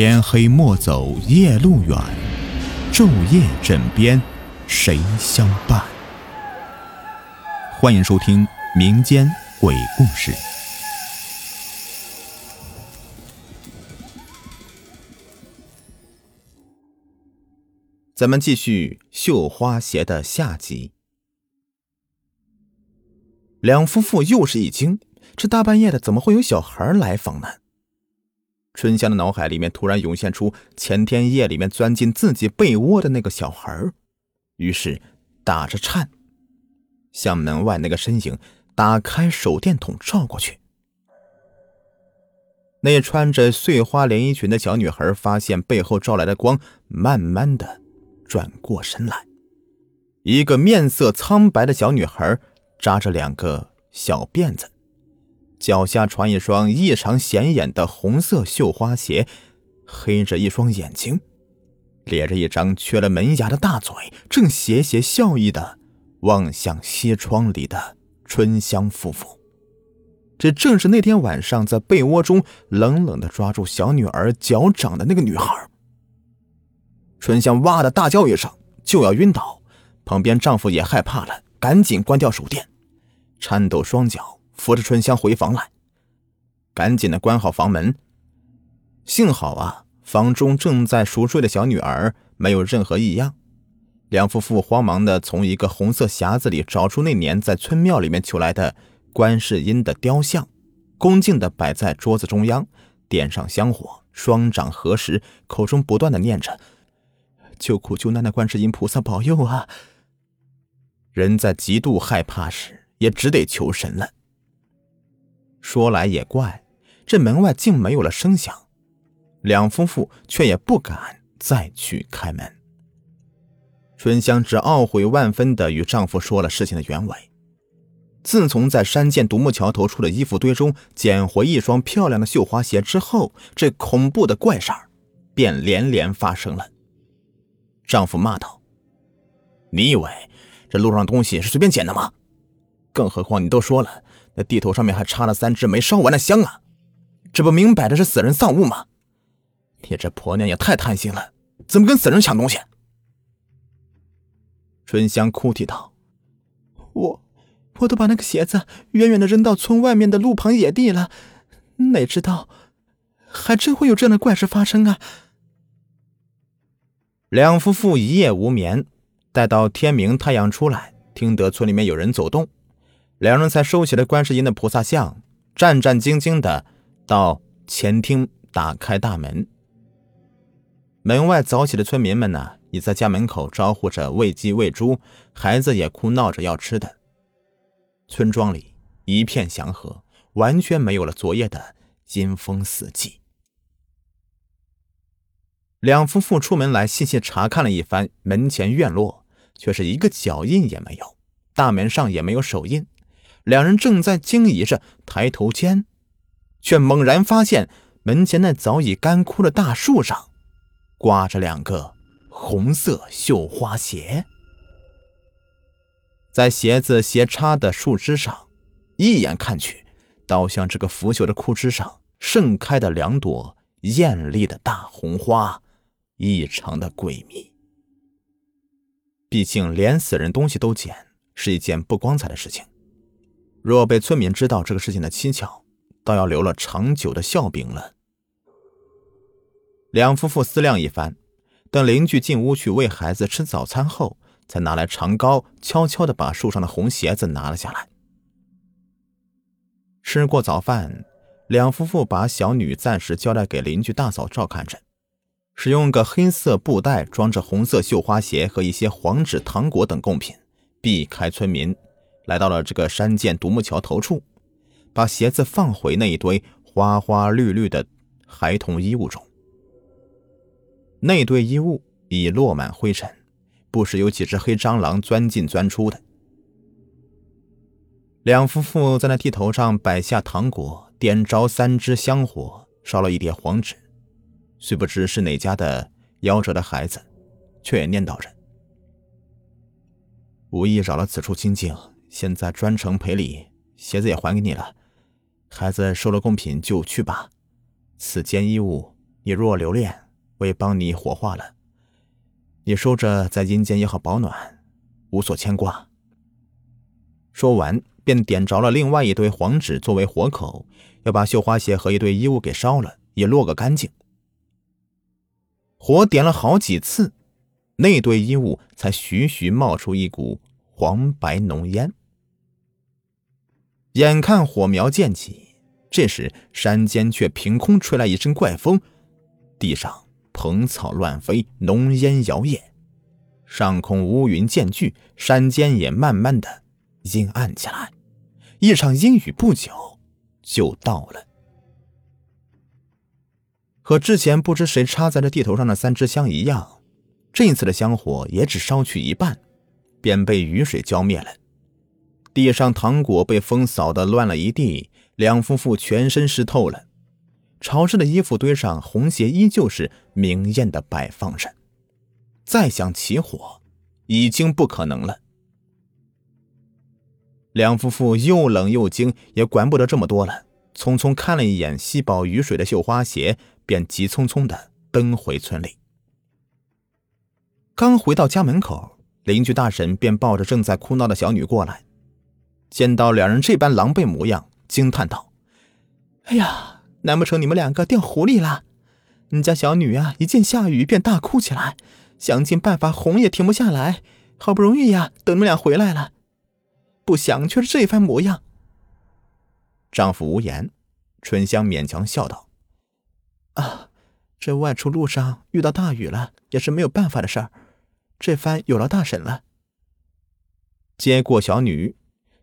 天黑莫走夜路远，昼夜枕边谁相伴？欢迎收听民间鬼故事。咱们继续绣花鞋的下集。两夫妇又是一惊，这大半夜的，怎么会有小孩来访呢？春香的脑海里面突然涌现出前天夜里面钻进自己被窝的那个小孩于是打着颤，向门外那个身影打开手电筒照过去。那穿着碎花连衣裙的小女孩发现背后照来的光，慢慢的转过身来，一个面色苍白的小女孩扎着两个小辫子。脚下穿一双异常显眼的红色绣花鞋，黑着一双眼睛，咧着一张缺了门牙的大嘴，正邪邪笑意的望向西窗里的春香夫妇。这正是那天晚上在被窝中冷冷的抓住小女儿脚掌的那个女孩。春香哇的大叫一声，就要晕倒，旁边丈夫也害怕了，赶紧关掉手电，颤抖双脚。扶着春香回房来，赶紧的关好房门。幸好啊，房中正在熟睡的小女儿没有任何异样。两夫妇慌忙的从一个红色匣子里找出那年在村庙里面求来的观世音的雕像，恭敬的摆在桌子中央，点上香火，双掌合十，口中不断的念着：“救苦救难的观世音菩萨保佑啊！”人在极度害怕时，也只得求神了。说来也怪，这门外竟没有了声响，两夫妇却也不敢再去开门。春香只懊悔万分的与丈夫说了事情的原委。自从在山涧独木桥头处的衣服堆中捡回一双漂亮的绣花鞋之后，这恐怖的怪事儿便连连发生了。丈夫骂道：“你以为这路上东西是随便捡的吗？更何况你都说了。”那地头上面还插了三支没烧完的香啊，这不明摆着是死人丧物吗？你这婆娘也太贪心了，怎么跟死人抢东西？春香哭啼道：“我，我都把那个鞋子远远的扔到村外面的路旁野地了，哪知道，还真会有这样的怪事发生啊！”两夫妇一夜无眠，待到天明，太阳出来，听得村里面有人走动。两人才收起了观世音的菩萨像，战战兢兢的到前厅打开大门。门外早起的村民们呢，已在家门口招呼着喂鸡喂猪，孩子也哭闹着要吃的。村庄里一片祥和，完全没有了昨夜的阴风死寂。两夫妇出门来细细查看了一番门前院落，却是一个脚印也没有，大门上也没有手印。两人正在惊疑着，抬头间，却猛然发现门前那早已干枯的大树上，挂着两个红色绣花鞋。在鞋子斜插的树枝上，一眼看去，倒像这个腐朽的枯枝上盛开的两朵艳丽的大红花，异常的诡秘。毕竟连死人东西都捡，是一件不光彩的事情。若被村民知道这个事情的蹊跷，倒要留了长久的笑柄了。两夫妇思量一番，等邻居进屋去喂孩子吃早餐后，才拿来长篙，悄悄的把树上的红鞋子拿了下来。吃过早饭，两夫妇把小女暂时交代给邻居大嫂照看着，使用个黑色布袋装着红色绣花鞋和一些黄纸、糖果等贡品，避开村民。来到了这个山涧独木桥头处，把鞋子放回那一堆花花绿绿的孩童衣物中。那堆衣物已落满灰尘，不时有几只黑蟑螂钻进钻出的。两夫妇在那地头上摆下糖果，点着三支香火，烧了一叠黄纸。虽不知是哪家的夭折的孩子，却也念叨着：“无意扰了此处清静。”现在专程赔礼，鞋子也还给你了。孩子收了贡品就去吧，此间衣物你若留恋，我也帮你火化了。你收着在阴间也好保暖，无所牵挂。”说完，便点着了另外一堆黄纸作为火口，要把绣花鞋和一堆衣物给烧了，也落个干净。火点了好几次，那堆衣物才徐徐冒出一股黄白浓烟。眼看火苗渐起，这时山间却凭空吹来一阵怪风，地上蓬草乱飞，浓烟摇曳，上空乌云渐聚，山间也慢慢的阴暗起来。一场阴雨不久就到了。和之前不知谁插在这地头上的三支香一样，这一次的香火也只烧去一半，便被雨水浇灭了。地上糖果被风扫得乱了一地，两夫妇全身湿透了。潮湿的衣服堆上，红鞋依旧是明艳的摆放着。再想起火，已经不可能了。两夫妇又冷又惊，也管不得这么多了，匆匆看了一眼吸饱雨水的绣花鞋，便急匆匆的奔回村里。刚回到家门口，邻居大婶便抱着正在哭闹的小女过来。见到两人这般狼狈模样，惊叹道：“哎呀，难不成你们两个掉湖里了？你家小女啊，一见下雨便大哭起来，想尽办法哄也停不下来。好不容易呀，等你们俩回来了，不想却是这番模样。”丈夫无言，春香勉强笑道：“啊，这外出路上遇到大雨了，也是没有办法的事儿。这番有劳大婶了。”接过小女。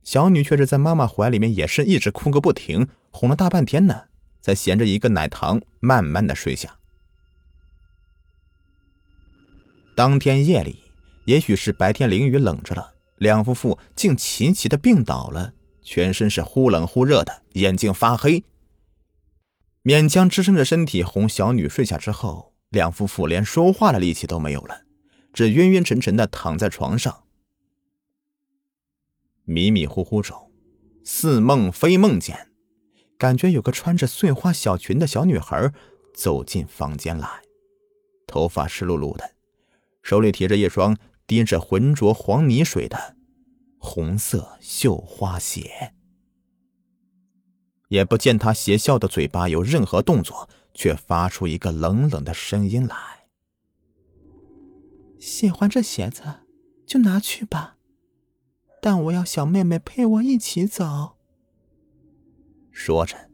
小女却是在妈妈怀里面，也是一直哭个不停，哄了大半天呢，才衔着一个奶糖慢慢的睡下。当天夜里，也许是白天淋雨冷着了，两夫妇竟齐齐的病倒了，全身是忽冷忽热的，眼睛发黑。勉强支撑着身体哄小女睡下之后，两夫妇连说话的力气都没有了，只晕晕沉沉的躺在床上。迷迷糊糊中，似梦非梦间，感觉有个穿着碎花小裙的小女孩走进房间来，头发湿漉漉的，手里提着一双滴着浑浊黄泥水的红色绣花鞋。也不见她邪笑的嘴巴有任何动作，却发出一个冷冷的声音来：“喜欢这鞋子，就拿去吧。”但我要小妹妹陪我一起走。说着，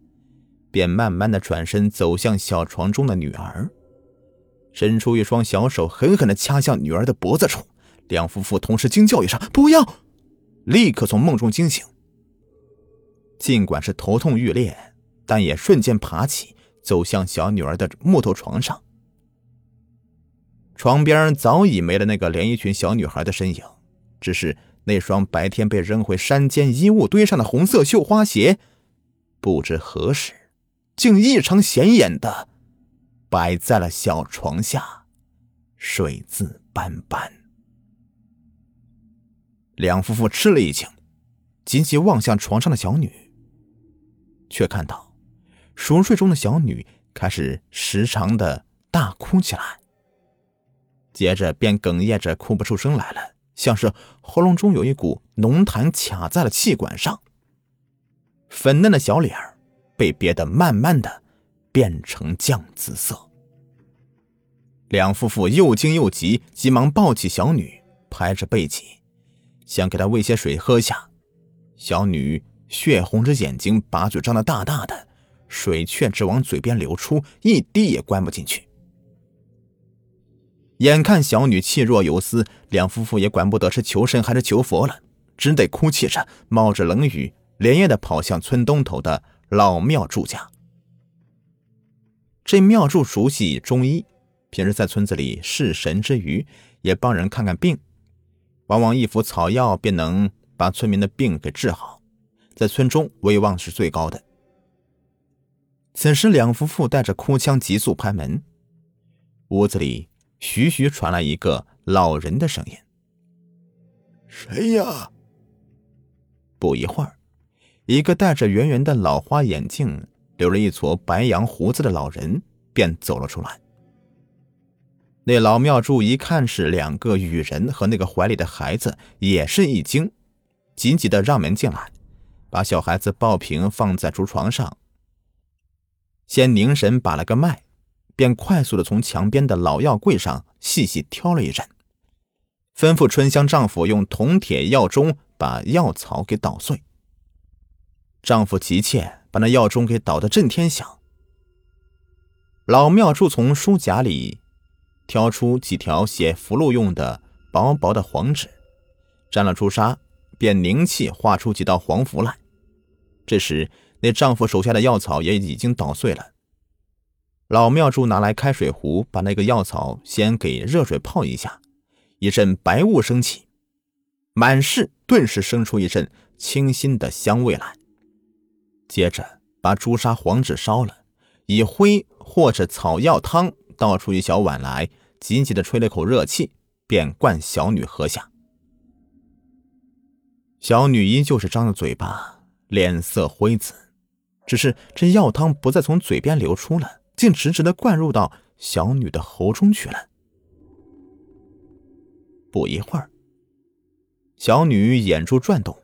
便慢慢的转身走向小床中的女儿，伸出一双小手，狠狠的掐向女儿的脖子处。两夫妇同时惊叫一声“不要”，立刻从梦中惊醒。尽管是头痛欲裂，但也瞬间爬起，走向小女儿的木头床上。床边早已没了那个连衣裙小女孩的身影，只是。那双白天被扔回山间衣物堆上的红色绣花鞋，不知何时竟异常显眼的摆在了小床下，水渍斑斑。两夫妇吃了一惊，急急望向床上的小女，却看到熟睡中的小女开始时常的大哭起来，接着便哽咽着哭不出声来了。像是喉咙中有一股浓痰卡在了气管上，粉嫩的小脸儿被憋得慢慢的变成酱紫色。两夫妇又惊又急，急忙抱起小女，拍着背脊，想给她喂些水喝下。小女血红着眼睛，把嘴张得大大的，水却直往嘴边流出，一滴也灌不进去。眼看小女气若游丝，两夫妇也管不得是求神还是求佛了，只得哭泣着，冒着冷雨，连夜的跑向村东头的老庙祝家。这庙祝熟悉中医，平时在村子里侍神之余，也帮人看看病，往往一服草药便能把村民的病给治好，在村中威望是最高的。此时，两夫妇带着哭腔急速拍门，屋子里。徐徐传来一个老人的声音：“谁呀？”不一会儿，一个戴着圆圆的老花眼镜、留着一撮白羊胡子的老人便走了出来。那老庙祝一看是两个女人和那个怀里的孩子，也是一惊，紧急的让门进来，把小孩子抱平放在竹床上，先凝神把了个脉，便快速的从墙边的老药柜上细细挑了一阵，吩咐春香丈夫用铜铁药盅把药草给捣碎。丈夫急切把那药盅给捣得震天响。老庙祝从书夹里。挑出几条写符箓用的薄薄的黄纸，沾了朱砂，便凝气画出几道黄符来。这时，那丈夫手下的药草也已经捣碎了。老庙祝拿来开水壶，把那个药草先给热水泡一下，一阵白雾升起，满室顿时生出一阵清新的香味来。接着，把朱砂黄纸烧了，以灰或者草药汤倒出一小碗来。紧紧的吹了口热气，便灌小女喝下。小女依旧是张着嘴巴，脸色灰紫，只是这药汤不再从嘴边流出了，竟直直的灌入到小女的喉中去了。不一会儿，小女眼珠转动，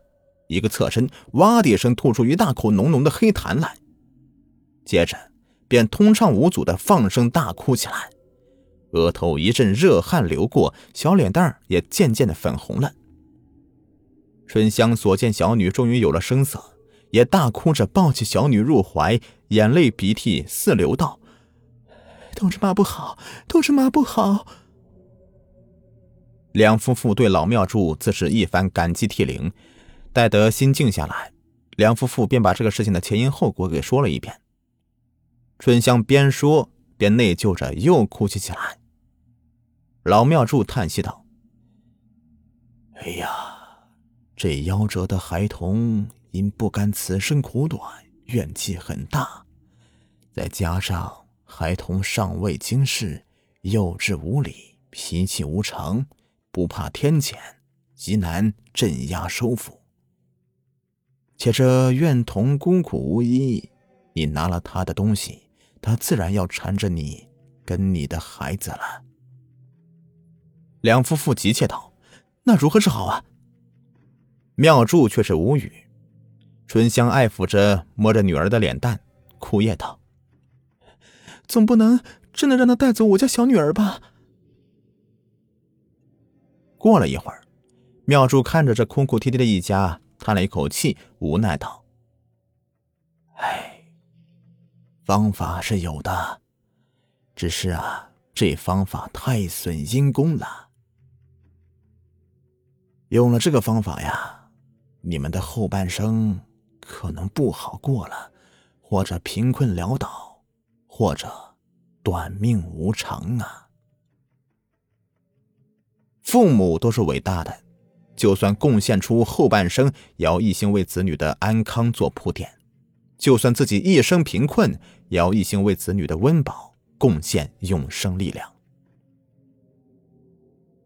一个侧身，哇的一声吐出一大口浓浓的黑痰来，接着便通畅无阻的放声大哭起来。额头一阵热汗流过，小脸蛋也渐渐的粉红了。春香所见小女终于有了声色，也大哭着抱起小女入怀，眼泪鼻涕四流道：“都是妈不好，都是妈不好。”两夫妇对老庙祝自是一番感激涕零，待得心静下来，两夫妇便把这个事情的前因后果给说了一遍。春香边说。边内疚着，又哭泣起来。老庙祝叹息道：“哎呀，这夭折的孩童因不甘此生苦短，怨气很大，再加上孩童尚未经世，幼稚无礼，脾气无常，不怕天谴，极难镇压收服。且这怨童孤苦无依，你拿了他的东西。”他自然要缠着你，跟你的孩子了。两夫妇急切道：“那如何是好啊？”妙柱却是无语。春香爱抚着摸着女儿的脸蛋，哭咽道：“总不能真的让他带走我家小女儿吧？”过了一会儿，妙珠看着这哭哭啼啼的一家，叹了一口气，无奈道。方法是有的，只是啊，这方法太损阴功了。用了这个方法呀，你们的后半生可能不好过了，或者贫困潦倒，或者短命无常啊。父母都是伟大的，就算贡献出后半生，也要一心为子女的安康做铺垫。就算自己一生贫困，也要一心为子女的温饱贡献永生力量。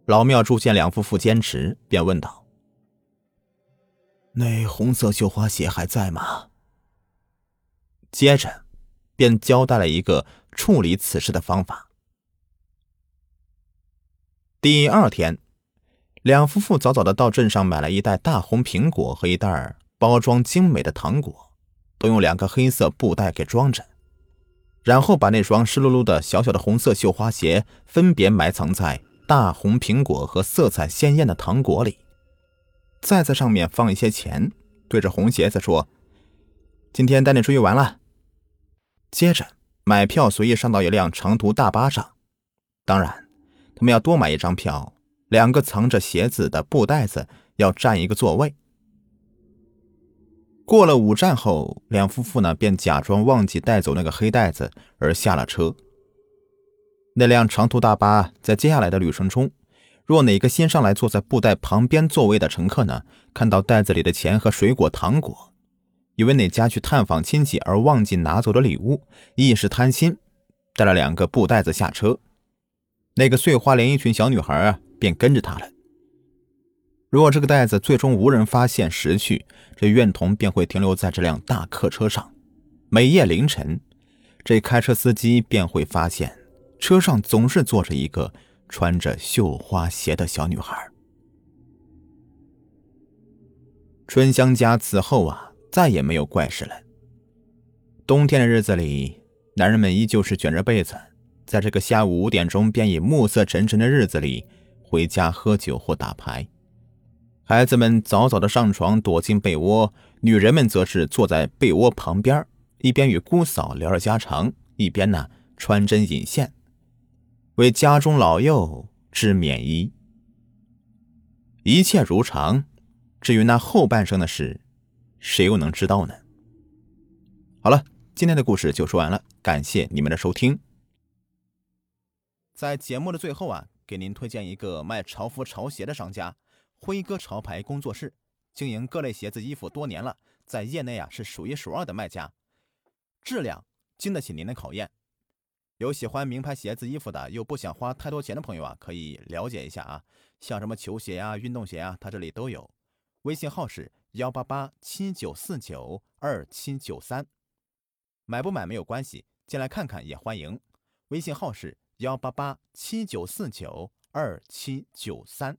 老庙祝见两夫妇坚持，便问道：“那红色绣花鞋还在吗？”接着，便交代了一个处理此事的方法。第二天，两夫妇早早的到镇上买了一袋大红苹果和一袋包装精美的糖果。都用两个黑色布袋给装着，然后把那双湿漉漉的小小的红色绣花鞋分别埋藏在大红苹果和色彩鲜艳的糖果里，再在上面放一些钱，对着红鞋子说：“今天带你出去玩了。”接着买票随意上到一辆长途大巴上，当然，他们要多买一张票，两个藏着鞋子的布袋子要占一个座位。过了五站后，两夫妇呢便假装忘记带走那个黑袋子而下了车。那辆长途大巴在接下来的旅程中，若哪个先上来坐在布袋旁边座位的乘客呢，看到袋子里的钱和水果糖果，以为哪家去探访亲戚而忘记拿走的礼物，一时贪心，带了两个布袋子下车，那个碎花连衣裙小女孩啊，便跟着他了。如果这个袋子最终无人发现拾去，这怨童便会停留在这辆大客车上。每夜凌晨，这开车司机便会发现，车上总是坐着一个穿着绣花鞋的小女孩。春香家此后啊，再也没有怪事了。冬天的日子里，男人们依旧是卷着被子，在这个下午五点钟便以暮色沉沉的日子里回家喝酒或打牌。孩子们早早的上床躲进被窝，女人们则是坐在被窝旁边，一边与姑嫂聊着家常，一边呢穿针引线，为家中老幼织棉衣。一切如常。至于那后半生的事，谁又能知道呢？好了，今天的故事就说完了，感谢你们的收听。在节目的最后啊，给您推荐一个卖潮服潮鞋的商家——辉哥潮牌工作室，经营各类鞋子衣服多年了，在业内啊是数一数二的卖家，质量经得起您的考验。有喜欢名牌鞋子衣服的，又不想花太多钱的朋友啊，可以了解一下啊，像什么球鞋呀、运动鞋啊，他这里都有。微信号是幺八八七九四九二七九三，买不买没有关系，进来看看也欢迎。微信号是幺八八七九四九二七九三。